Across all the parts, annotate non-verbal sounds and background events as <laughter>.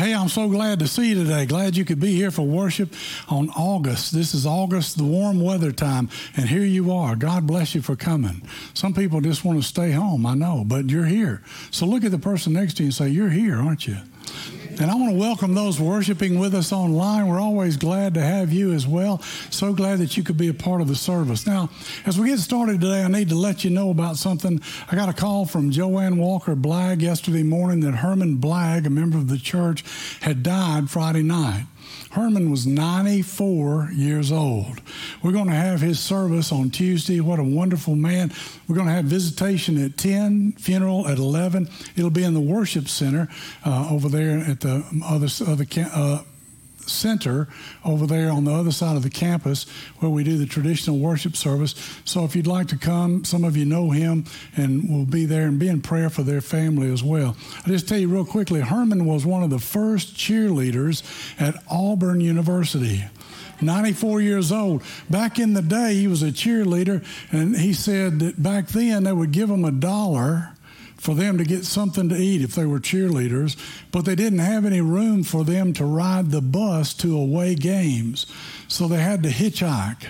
Hey, I'm so glad to see you today. Glad you could be here for worship on August. This is August, the warm weather time, and here you are. God bless you for coming. Some people just want to stay home, I know, but you're here. So look at the person next to you and say, You're here, aren't you? And I want to welcome those worshiping with us online. We're always glad to have you as well. So glad that you could be a part of the service. Now, as we get started today, I need to let you know about something. I got a call from Joanne Walker Blagg yesterday morning that Herman Blagg, a member of the church, had died Friday night. Herman was 94 years old. We're going to have his service on Tuesday. What a wonderful man. We're going to have visitation at 10, funeral at 11. It'll be in the worship center uh, over there at the other, other uh, center over there on the other side of the campus where we do the traditional worship service. So if you'd like to come, some of you know him and will be there and be in prayer for their family as well. I'll just tell you real quickly Herman was one of the first cheerleaders at Auburn University. 94 years old. Back in the day, he was a cheerleader, and he said that back then they would give him a dollar for them to get something to eat if they were cheerleaders, but they didn't have any room for them to ride the bus to away games, so they had to hitchhike.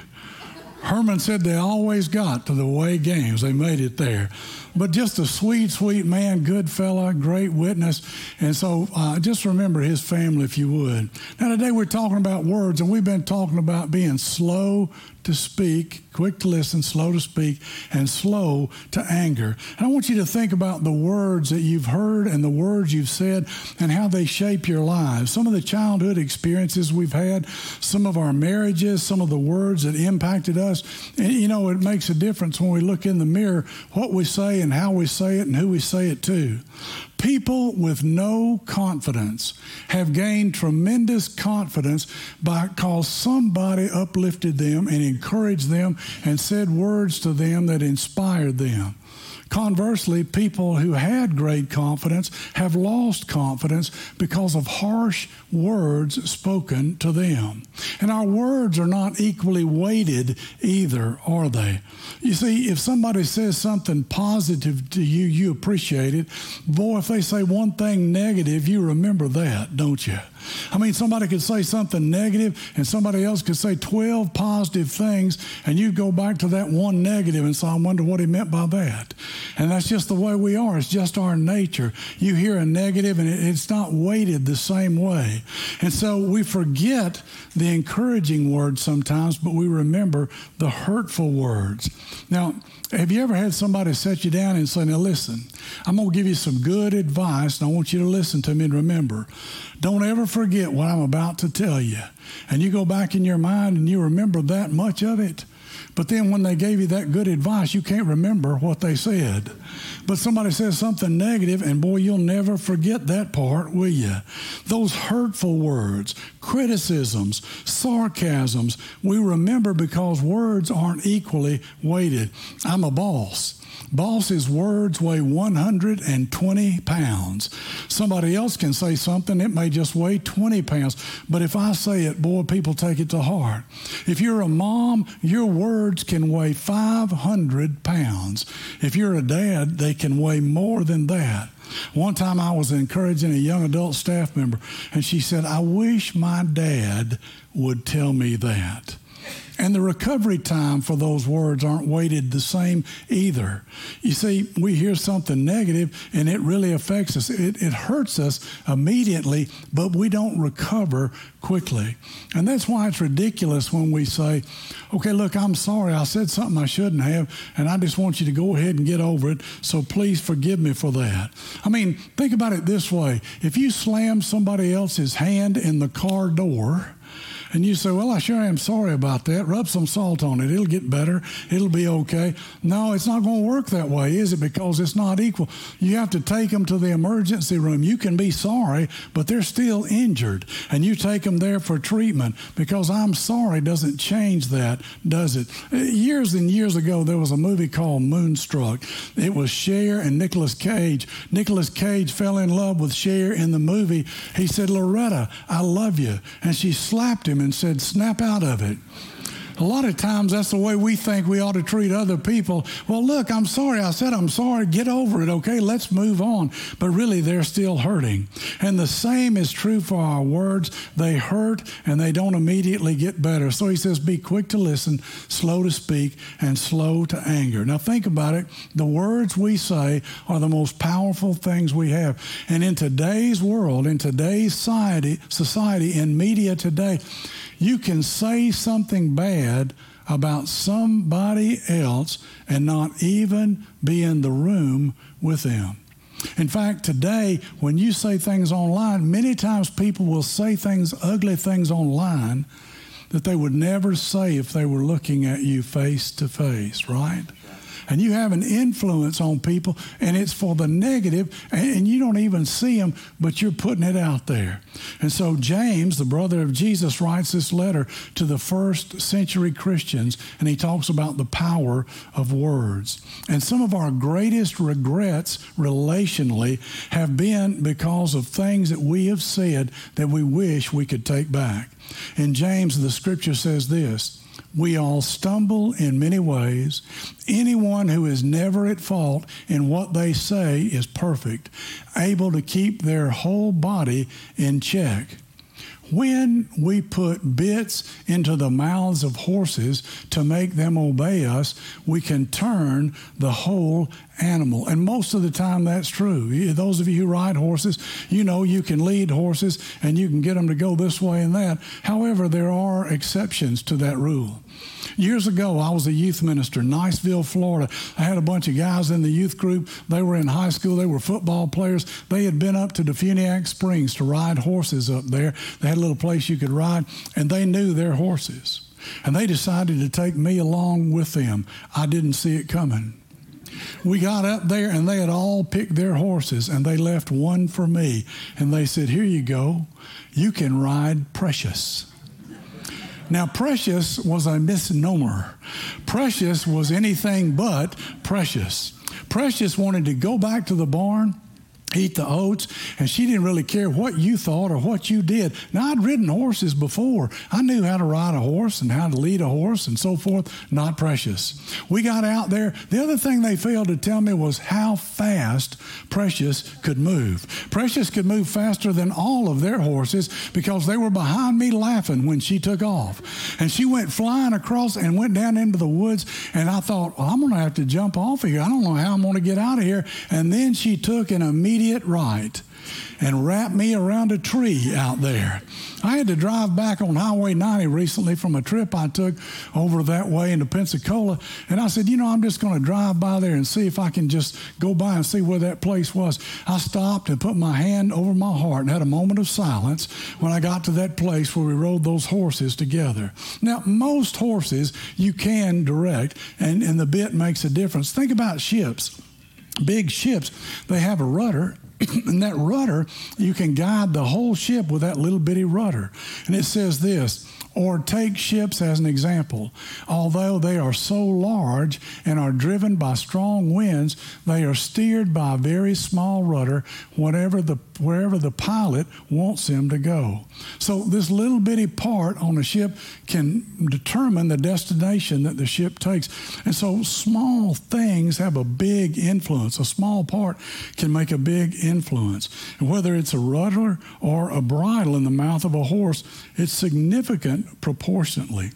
Herman said they always got to the away games. They made it there but just a sweet, sweet man, good fella, great witness. And so uh, just remember his family if you would. Now, today we're talking about words, and we've been talking about being slow to speak, quick to listen, slow to speak, and slow to anger. And I want you to think about the words that you've heard and the words you've said and how they shape your lives. Some of the childhood experiences we've had, some of our marriages, some of the words that impacted us. And, you know, it makes a difference when we look in the mirror what we say and how we say it and who we say it to. People with no confidence have gained tremendous confidence because somebody uplifted them and encouraged them and said words to them that inspired them. Conversely, people who had great confidence have lost confidence because of harsh words spoken to them. And our words are not equally weighted either, are they? You see, if somebody says something positive to you, you appreciate it. Boy, if they say one thing negative, you remember that, don't you? I mean, somebody could say something negative and somebody else could say 12 positive things, and you go back to that one negative and say, I wonder what he meant by that. And that's just the way we are. It's just our nature. You hear a negative and it's not weighted the same way. And so we forget the encouraging words sometimes, but we remember the hurtful words. Now, have you ever had somebody set you down and say, Now listen, I'm going to give you some good advice, and I want you to listen to me and remember. Don't ever forget what I'm about to tell you. And you go back in your mind and you remember that much of it. But then when they gave you that good advice, you can't remember what they said. But somebody says something negative, and boy, you'll never forget that part, will you? Those hurtful words, criticisms, sarcasms, we remember because words aren't equally weighted. I'm a boss. Boss's words weigh 120 pounds. Somebody else can say something, it may just weigh 20 pounds. But if I say it, boy, people take it to heart. If you're a mom, your words can weigh 500 pounds. If you're a dad, they can weigh more than that. One time I was encouraging a young adult staff member, and she said, I wish my dad would tell me that. And the recovery time for those words aren't weighted the same either. You see, we hear something negative and it really affects us. It, it hurts us immediately, but we don't recover quickly. And that's why it's ridiculous when we say, okay, look, I'm sorry, I said something I shouldn't have, and I just want you to go ahead and get over it, so please forgive me for that. I mean, think about it this way if you slam somebody else's hand in the car door, and you say, Well, I sure am sorry about that. Rub some salt on it. It'll get better. It'll be okay. No, it's not going to work that way, is it? Because it's not equal. You have to take them to the emergency room. You can be sorry, but they're still injured. And you take them there for treatment because I'm sorry doesn't change that, does it? Years and years ago, there was a movie called Moonstruck. It was Cher and Nicolas Cage. Nicolas Cage fell in love with Cher in the movie. He said, Loretta, I love you. And she slapped him and said, Snap out of it. A lot of times that's the way we think we ought to treat other people. Well, look, I'm sorry. I said I'm sorry. Get over it, okay? Let's move on. But really, they're still hurting. And the same is true for our words. They hurt and they don't immediately get better. So he says, be quick to listen, slow to speak, and slow to anger. Now, think about it. The words we say are the most powerful things we have. And in today's world, in today's society, society in media today, you can say something bad about somebody else and not even be in the room with them. In fact, today, when you say things online, many times people will say things, ugly things online, that they would never say if they were looking at you face to face, right? And you have an influence on people, and it's for the negative, and you don't even see them, but you're putting it out there. And so James, the brother of Jesus, writes this letter to the first century Christians, and he talks about the power of words. And some of our greatest regrets relationally have been because of things that we have said that we wish we could take back. In James, the scripture says this we all stumble in many ways. Anyone who is never at fault in what they say is perfect, able to keep their whole body in check. When we put bits into the mouths of horses to make them obey us, we can turn the whole animal. And most of the time, that's true. Those of you who ride horses, you know you can lead horses and you can get them to go this way and that. However, there are exceptions to that rule. Years ago, I was a youth minister, in Niceville, Florida. I had a bunch of guys in the youth group. They were in high school, they were football players. They had been up to Defuniak Springs to ride horses up there. They had a little place you could ride, and they knew their horses. And they decided to take me along with them. I didn't see it coming. We got up there and they had all picked their horses and they left one for me. And they said, Here you go. You can ride Precious. Now, precious was a misnomer. Precious was anything but precious. Precious wanted to go back to the barn eat the oats, and she didn't really care what you thought or what you did. Now, I'd ridden horses before. I knew how to ride a horse and how to lead a horse and so forth. Not precious. We got out there. The other thing they failed to tell me was how fast Precious could move. Precious could move faster than all of their horses because they were behind me laughing when she took off. And she went flying across and went down into the woods. And I thought, well, I'm going to have to jump off of here. I don't know how I'm going to get out of here. And then she took an immediate immediate right and wrap me around a tree out there. I had to drive back on Highway 90 recently from a trip I took over that way into Pensacola. And I said, you know, I'm just going to drive by there and see if I can just go by and see where that place was. I stopped and put my hand over my heart and had a moment of silence when I got to that place where we rode those horses together. Now, most horses you can direct, and, and the bit makes a difference. Think about ships big ships, they have a rudder. <coughs> and that rudder, you can guide the whole ship with that little bitty rudder. And it says this or take ships as an example. Although they are so large and are driven by strong winds, they are steered by a very small rudder whatever the, wherever the pilot wants them to go. So, this little bitty part on a ship can determine the destination that the ship takes. And so, small things have a big influence. A small part can make a big influence. And whether it's a rudder or a bridle in the mouth of a horse, it's significant proportionately.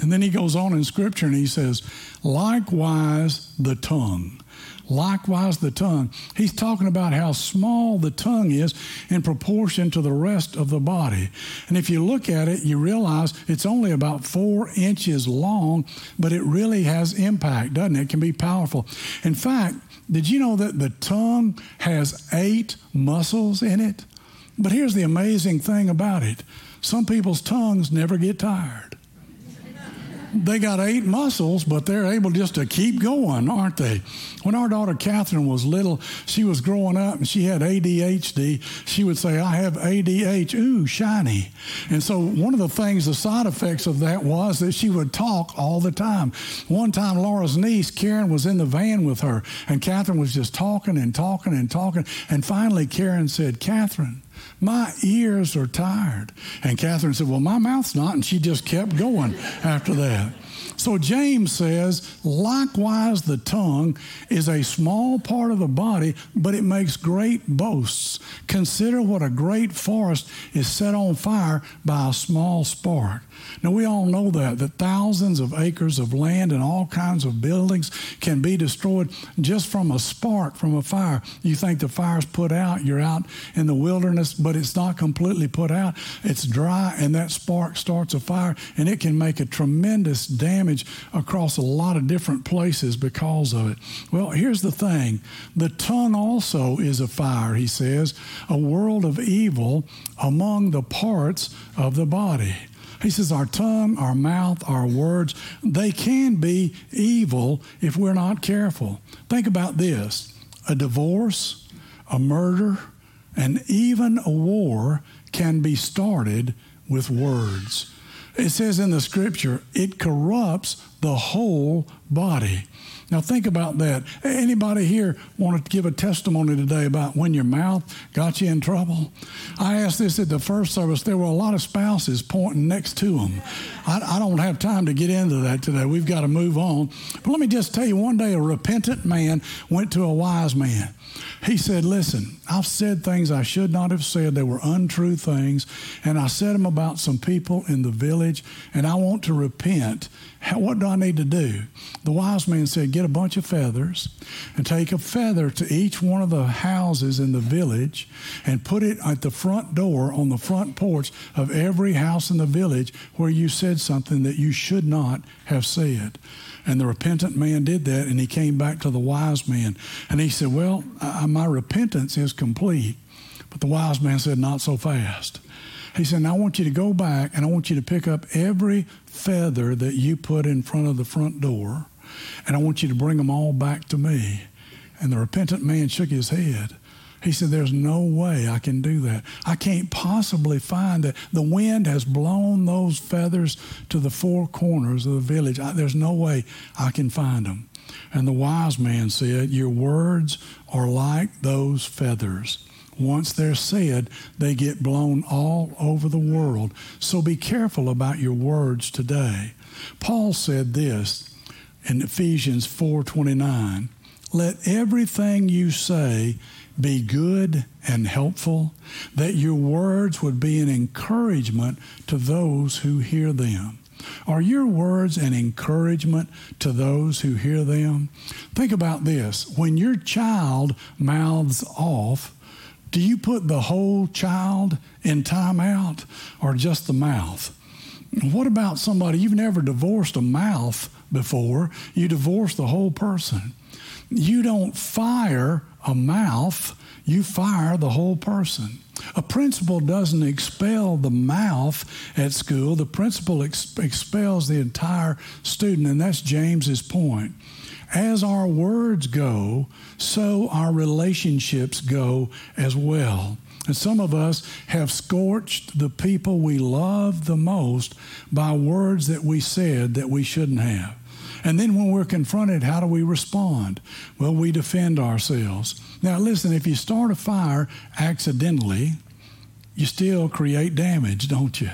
And then he goes on in Scripture and he says, likewise the tongue. Likewise the tongue. He's talking about how small the tongue is in proportion to the rest of the body. And if you look at it, you realize it's only about four inches long, but it really has impact, doesn't it? It can be powerful. In fact, did you know that the tongue has eight muscles in it? But here's the amazing thing about it some people's tongues never get tired. They got eight muscles, but they're able just to keep going, aren't they? When our daughter Catherine was little, she was growing up and she had ADHD. She would say, I have ADH, ooh, shiny. And so, one of the things, the side effects of that was that she would talk all the time. One time, Laura's niece, Karen, was in the van with her, and Catherine was just talking and talking and talking. And finally, Karen said, Catherine, My ears are tired. And Catherine said, Well, my mouth's not. And she just kept going after that. So James says, likewise, the tongue is a small part of the body, but it makes great boasts. Consider what a great forest is set on fire by a small spark. Now, we all know that, that thousands of acres of land and all kinds of buildings can be destroyed just from a spark from a fire. You think the fire's put out, you're out in the wilderness, but it's not completely put out. It's dry, and that spark starts a fire, and it can make a tremendous damage across a lot of different places because of it. Well, here's the thing the tongue also is a fire, he says, a world of evil among the parts of the body. He says our tongue, our mouth, our words, they can be evil if we're not careful. Think about this a divorce, a murder, and even a war can be started with words. It says in the scripture, it corrupts the whole body. Now think about that. Anybody here want to give a testimony today about when your mouth got you in trouble? I asked this at the first service. There were a lot of spouses pointing next to them. I, I don't have time to get into that today. We've got to move on. But let me just tell you, one day a repentant man went to a wise man. He said, Listen, I've said things I should not have said. They were untrue things. And I said them about some people in the village, and I want to repent. What do I need to do? The wise man said, Get a bunch of feathers and take a feather to each one of the houses in the village and put it at the front door on the front porch of every house in the village where you said something that you should not have said. And the repentant man did that, and he came back to the wise man. And he said, Well, I, my repentance is complete. But the wise man said, Not so fast. He said, Now I want you to go back and I want you to pick up every feather that you put in front of the front door, and I want you to bring them all back to me. And the repentant man shook his head. He said, There's no way I can do that. I can't possibly find that. The wind has blown those feathers to the four corners of the village. I, there's no way I can find them. And the wise man said, Your words are like those feathers. Once they're said, they get blown all over the world. So be careful about your words today. Paul said this in Ephesians 4:29, "Let everything you say be good and helpful, that your words would be an encouragement to those who hear them. Are your words an encouragement to those who hear them? Think about this. When your child mouths off, do you put the whole child in timeout or just the mouth? What about somebody you've never divorced a mouth before? You divorce the whole person. You don't fire a mouth, you fire the whole person. A principal doesn't expel the mouth at school, the principal ex- expels the entire student, and that's James's point. As our words go, so our relationships go as well. And some of us have scorched the people we love the most by words that we said that we shouldn't have. And then when we're confronted, how do we respond? Well, we defend ourselves. Now, listen, if you start a fire accidentally, you still create damage, don't you?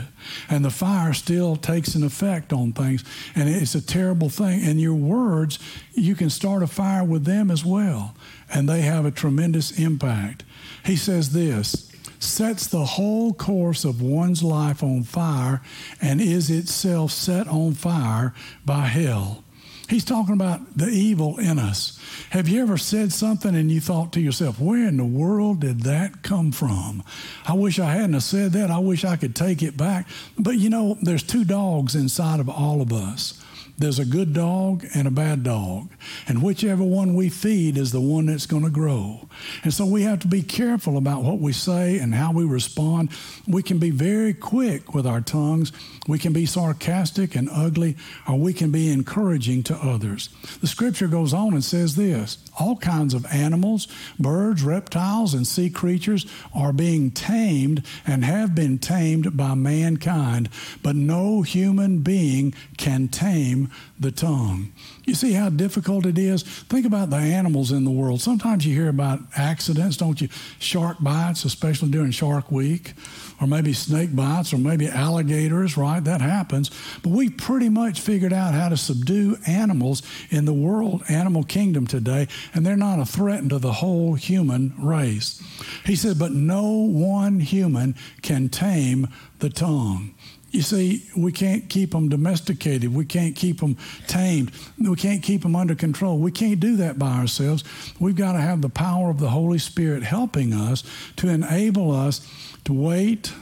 And the fire still takes an effect on things. And it's a terrible thing. And your words, you can start a fire with them as well. And they have a tremendous impact. He says this sets the whole course of one's life on fire and is itself set on fire by hell. He's talking about the evil in us. Have you ever said something and you thought to yourself, where in the world did that come from? I wish I hadn't said that. I wish I could take it back. But you know, there's two dogs inside of all of us. There's a good dog and a bad dog. And whichever one we feed is the one that's going to grow. And so we have to be careful about what we say and how we respond. We can be very quick with our tongues. We can be sarcastic and ugly, or we can be encouraging to others. The scripture goes on and says this all kinds of animals, birds, reptiles, and sea creatures are being tamed and have been tamed by mankind, but no human being can tame tame the tongue. You see how difficult it is? Think about the animals in the world. Sometimes you hear about accidents, don't you? Shark bites, especially during Shark Week, or maybe snake bites, or maybe alligators, right? That happens. But we pretty much figured out how to subdue animals in the world, animal kingdom today, and they're not a threat to the whole human race. He said, but no one human can tame the tongue. You see, we can't keep them domesticated. We can't keep them tamed. We can't keep them under control. We can't do that by ourselves. We've got to have the power of the Holy Spirit helping us to enable us to wait,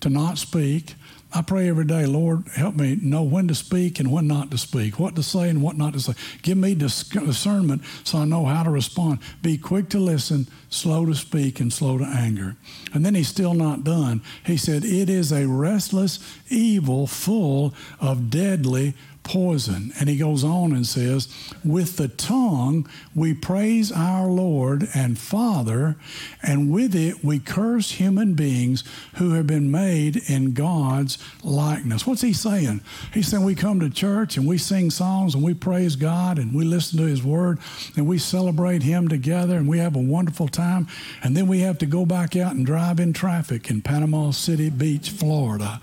to not speak, I pray every day, Lord, help me know when to speak and when not to speak, what to say and what not to say. Give me discernment so I know how to respond. Be quick to listen, slow to speak, and slow to anger. And then he's still not done. He said, It is a restless evil full of deadly poison. And he goes on and says, With the tongue we praise our Lord and Father, and with it we curse human beings who have been made in God's likeness. What's he saying? He's saying we come to church and we sing songs and we praise God and we listen to his word and we celebrate him together and we have a wonderful time. And then we have to go back out and drive in traffic in Panama City Beach, Florida.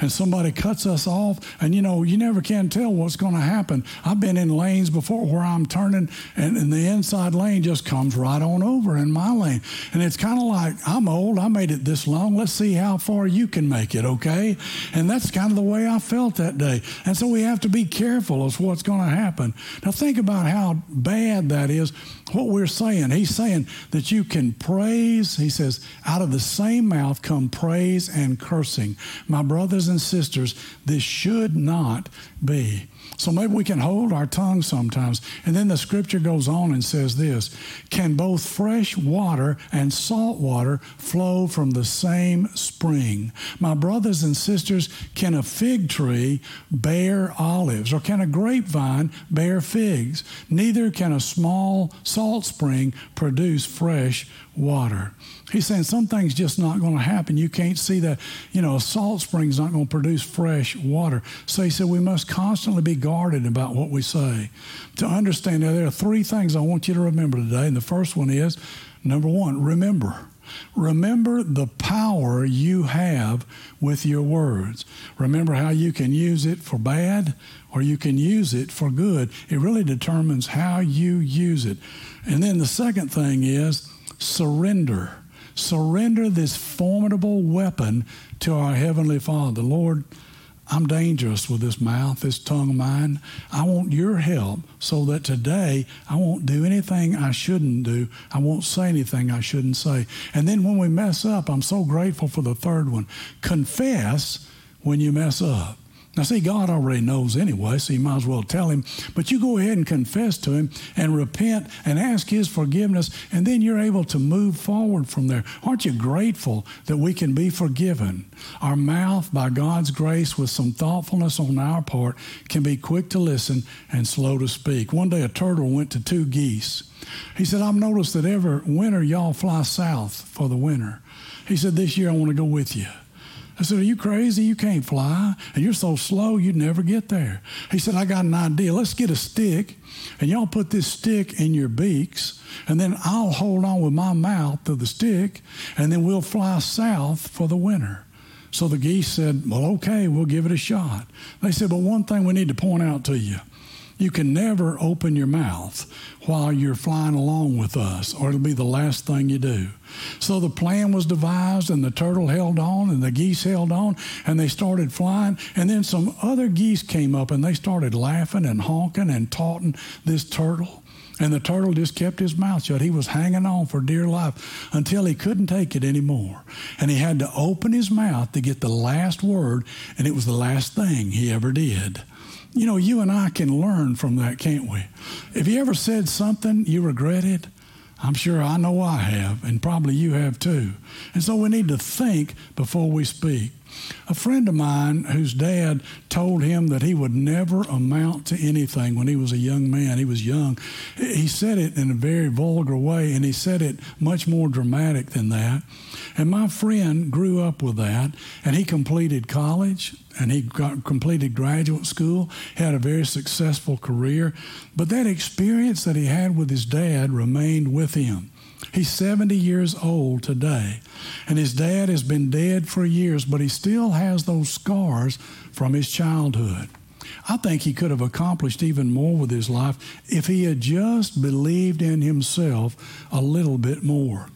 And somebody cuts us off, and you know, you never can tell tell what's going to happen. I've been in lanes before where I'm turning and, and the inside lane just comes right on over in my lane. And it's kind of like, I'm old, I made it this long, let's see how far you can make it, okay? And that's kind of the way I felt that day. And so we have to be careful of what's going to happen. Now think about how bad that is, what we're saying. He's saying that you can praise, he says, out of the same mouth come praise and cursing. My brothers and sisters, this should not be. So maybe we can hold our tongue sometimes. And then the scripture goes on and says this Can both fresh water and salt water flow from the same spring? My brothers and sisters, can a fig tree bear olives? Or can a grapevine bear figs? Neither can a small salt spring produce fresh water. He's saying some things just not going to happen. You can't see that, you know, a salt spring is not going to produce fresh water. So he said we must constantly be guarded about what we say. To understand that there are three things I want you to remember today. And the first one is number one, remember. Remember the power you have with your words. Remember how you can use it for bad or you can use it for good. It really determines how you use it. And then the second thing is surrender. Surrender this formidable weapon to our Heavenly Father. Lord, I'm dangerous with this mouth, this tongue of mine. I want your help so that today I won't do anything I shouldn't do. I won't say anything I shouldn't say. And then when we mess up, I'm so grateful for the third one. Confess when you mess up. Now, see, God already knows anyway, so you might as well tell him. But you go ahead and confess to him and repent and ask his forgiveness, and then you're able to move forward from there. Aren't you grateful that we can be forgiven? Our mouth, by God's grace, with some thoughtfulness on our part, can be quick to listen and slow to speak. One day, a turtle went to two geese. He said, I've noticed that every winter y'all fly south for the winter. He said, This year I want to go with you. I said, Are you crazy? You can't fly. And you're so slow, you'd never get there. He said, I got an idea. Let's get a stick, and y'all put this stick in your beaks, and then I'll hold on with my mouth to the stick, and then we'll fly south for the winter. So the geese said, Well, okay, we'll give it a shot. They said, But one thing we need to point out to you you can never open your mouth while you're flying along with us, or it'll be the last thing you do. So the plan was devised, and the turtle held on, and the geese held on, and they started flying. And then some other geese came up, and they started laughing and honking and taunting this turtle. And the turtle just kept his mouth shut. He was hanging on for dear life until he couldn't take it anymore. And he had to open his mouth to get the last word, and it was the last thing he ever did. You know, you and I can learn from that, can't we? If you ever said something you regretted, I'm sure I know I have, and probably you have too. And so we need to think before we speak. A friend of mine whose dad told him that he would never amount to anything when he was a young man. He was young. He said it in a very vulgar way, and he said it much more dramatic than that. And my friend grew up with that, and he completed college and he got, completed graduate school, had a very successful career. But that experience that he had with his dad remained with him. He's 70 years old today, and his dad has been dead for years, but he still has those scars from his childhood. I think he could have accomplished even more with his life if he had just believed in himself a little bit more.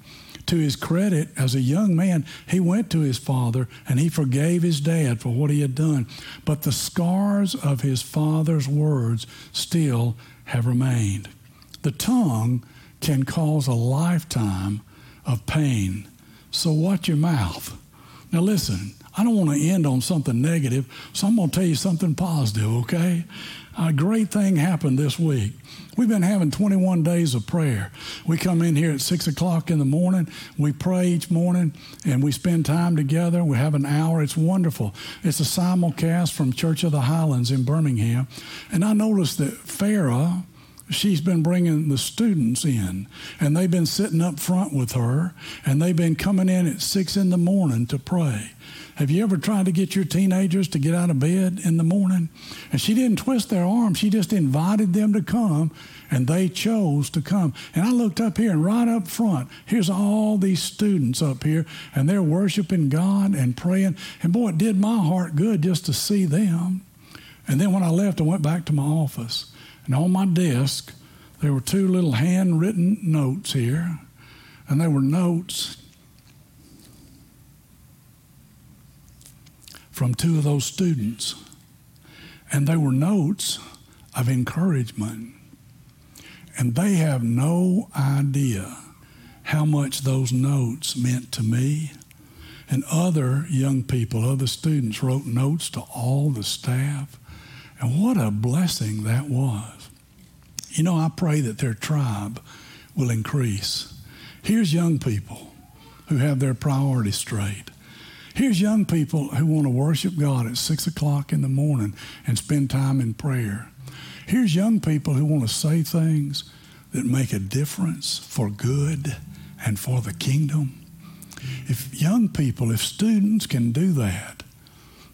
To his credit, as a young man, he went to his father and he forgave his dad for what he had done. But the scars of his father's words still have remained. The tongue can cause a lifetime of pain. So watch your mouth. Now, listen, I don't want to end on something negative, so I'm going to tell you something positive, okay? A great thing happened this week. We've been having 21 days of prayer. We come in here at 6 o'clock in the morning. We pray each morning and we spend time together. We have an hour. It's wonderful. It's a simulcast from Church of the Highlands in Birmingham. And I noticed that Farah, she's been bringing the students in and they've been sitting up front with her and they've been coming in at six in the morning to pray. Have you ever tried to get your teenagers to get out of bed in the morning? And she didn't twist their arm. She just invited them to come and they chose to come. And i looked up here and right up front here's all these students up here and they're worshiping god and praying. And boy it did my heart good just to see them. And then when i left i went back to my office and on my desk, there were two little handwritten notes here, and they were notes from two of those students. And they were notes of encouragement. And they have no idea how much those notes meant to me. And other young people, other students wrote notes to all the staff. And what a blessing that was. You know, I pray that their tribe will increase. Here's young people who have their priorities straight. Here's young people who want to worship God at six o'clock in the morning and spend time in prayer. Here's young people who want to say things that make a difference for good and for the kingdom. If young people, if students can do that,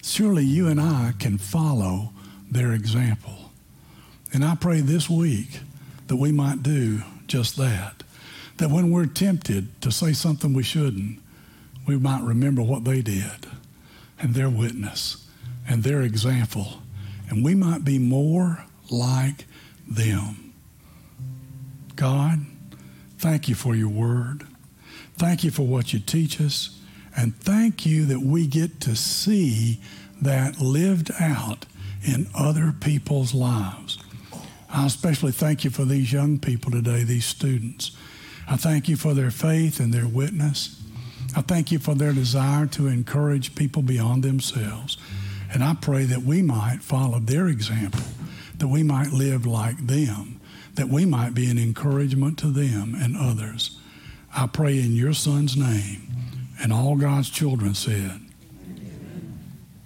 surely you and I can follow their example. And I pray this week that we might do just that. That when we're tempted to say something we shouldn't, we might remember what they did and their witness and their example. And we might be more like them. God, thank you for your word. Thank you for what you teach us. And thank you that we get to see that lived out in other people's lives. I especially thank you for these young people today, these students. I thank you for their faith and their witness. I thank you for their desire to encourage people beyond themselves. And I pray that we might follow their example, that we might live like them, that we might be an encouragement to them and others. I pray in your son's name. And all God's children said,